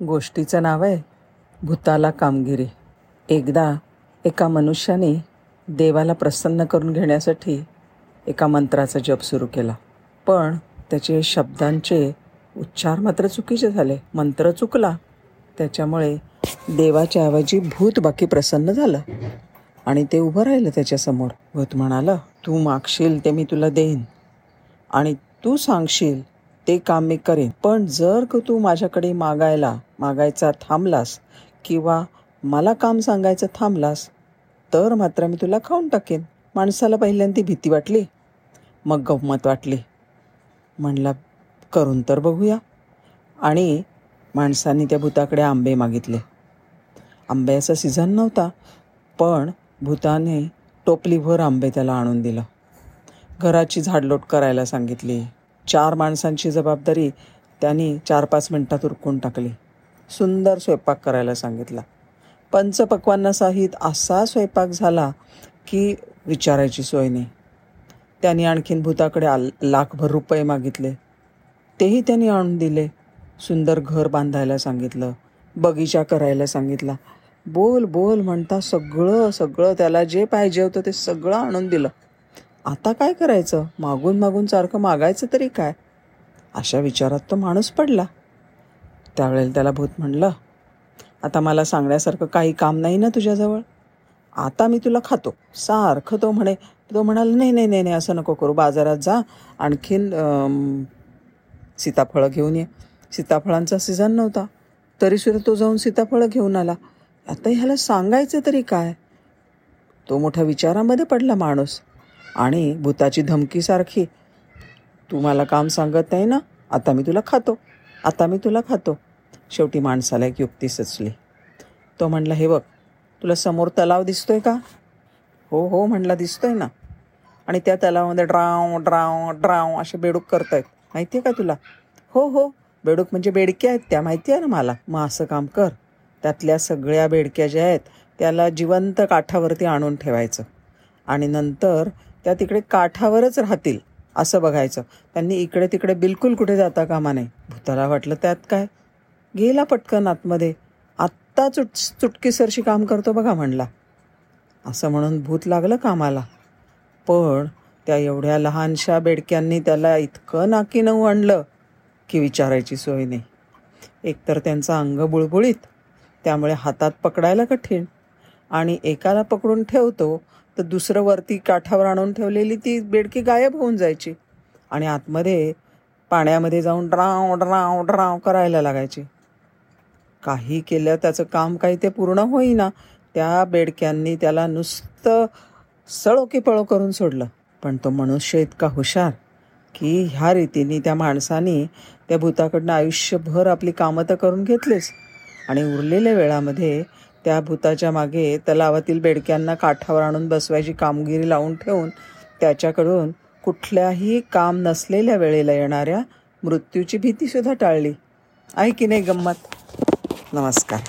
गोष्टीचं नाव आहे भूताला कामगिरी. एकदा एका मनुष्याने देवाला प्रसन्न करून घेण्यासाठी एका मंत्राचा जप सुरू केला. पण त्याचे शब्दांचे उच्चार मात्र चुकीचे झाले. मंत्र चुकला. त्याच्यामुळे देवाच्या ऐवजी भूत बाकी प्रसन्न झालं आणि ते उभं राहिलं त्याच्यासमोर भूत म्हणालं तू मागशील ते मी तुला देईन आणि तू सांगशील ते काम मी करेन. पण जर का तू माझ्याकडे मागायला मागायचा थांबलास किंवा मला काम सांगायचं थांबलास तर मात्र मी तुला खाऊन टाकेन. माणसाला पहिल्यांदा भीती वाटली मग गंमत वाटली. म्हणला करून तर बघूया. आणि माणसांनी त्या भूताकडे आंबे मागितले. आंब्याचा सीझन नव्हता पण भूताने टोपलीभर आंबे त्याला आणून दिलं. घराची झाडलोट करायला सांगितली. चार माणसांची जबाबदारी त्यांनी चार पाच मिनटात उरकून टाकली. सुंदर स्वयंपाक करायला सांगितला. पंचपक्वांनासहित असा स्वयंपाक झाला की विचारायची सोय नाही. त्यांनी आणखीन भूताकडे आल लाखभर रुपये मागितले. तेही त्यांनी आणून दिले. सुंदर घर बांधायला सांगितलं. बगीचा करायला सांगितला. बोल बोल म्हणता सगळं सगळं त्याला जे पाहिजे होतं ते सगळं आणून दिलं. आता काय करायचं? मागून मागून सारखं मागायचं तरी काय? अशा विचारात तो माणूस पडला. त्यावेळेला त्याला भूत म्हणलं आता मला सांगण्यासारखं काही काम नाही ना तुझ्याजवळ? आता मी तुला खातो. सारखं तो म्हणे तो म्हणाला नाही नाही नाही नाही असं नको करू. बाजारात जा. आणखीन सीताफळं घेऊन ये. सीताफळांचा सीझन नव्हता. तरीसुद्धा तो जाऊन सीताफळं घेऊन आला. आता ह्याला सांगायचं तरी काय? तो मोठ्या विचारामध्ये पडला माणूस. आणि भूताची धमकीसारखी तू मला काम सांगत नाही ना? आता मी तुला खातो. आता मी तुला खातो. शेवटी माणसाला एक युक्ती सुचली. तो म्हणला हे बघ तुला समोर तलाव दिसतोय का? हो हो म्हणला दिसतोय ना. आणि त्या तलावामध्ये ड्राव ड्राव ड्राव असे बेडूक करतायत. माहिती आहे का तुला? हो हो बेडूक म्हणजे बेडक्या आहेत त्या माहिती आहे ना मला? मग असं काम कर. त्यातल्या सगळ्या बेडक्या ज्या आहेत त्याला जिवंत काठावरती आणून ठेवायचं. आणि नंतर त्या तिकडे काठावरच राहतील असं बघायचं. त्यांनी इकडे तिकडे बिलकुल कुठे जाता कामा नाही भूताला वाटलं त्यात काय? गेला पटकन आतमध्ये. आत्ता चुट चुटकीसरशी काम करतो बघा म्हणला. असं म्हणून भूत लागलं कामाला. पण त्या एवढ्या लहानशा बेडक्यांनी त्याला इतकं नाकीनऊ आणलं की विचारायची सोय नाही. एकतर त्यांचं अंग बुळबुळीत त्यामुळे हातात पकडायला कठीण. आणि एकाला पकडून ठेवतो तर दुसरं वरती काठावर आणून ठेवलेली ती बेडकी गायब होऊन जायची. आणि आतमध्ये पाण्यामध्ये जाऊन ड्राव ड्राव ड्राव करायला लागायची. काही केलं त्याचं काम काही ते पूर्ण होईना. त्या बेडक्यांनी त्याला नुसतं सळोकी पळो करून सोडलं. पण तो मनुष्य इतका हुशार की ह्या रीतीने त्या माणसाने त्या भूताकडनं आयुष्यभर आपली कामं तर करून घेतलीच. आणि उरलेल्या वेळामध्ये त्या भूताच्या मागे तलावातील बेडक्यांना काठावर आणून बसवायची कामगिरी लावून ठेवून त्याच्याकडून कुठल्याही काम नसलेल्या वेळेला येणाऱ्या मृत्यूची भीतीसुद्धा टाळली. आहे की नाही गंमत? नमस्कार.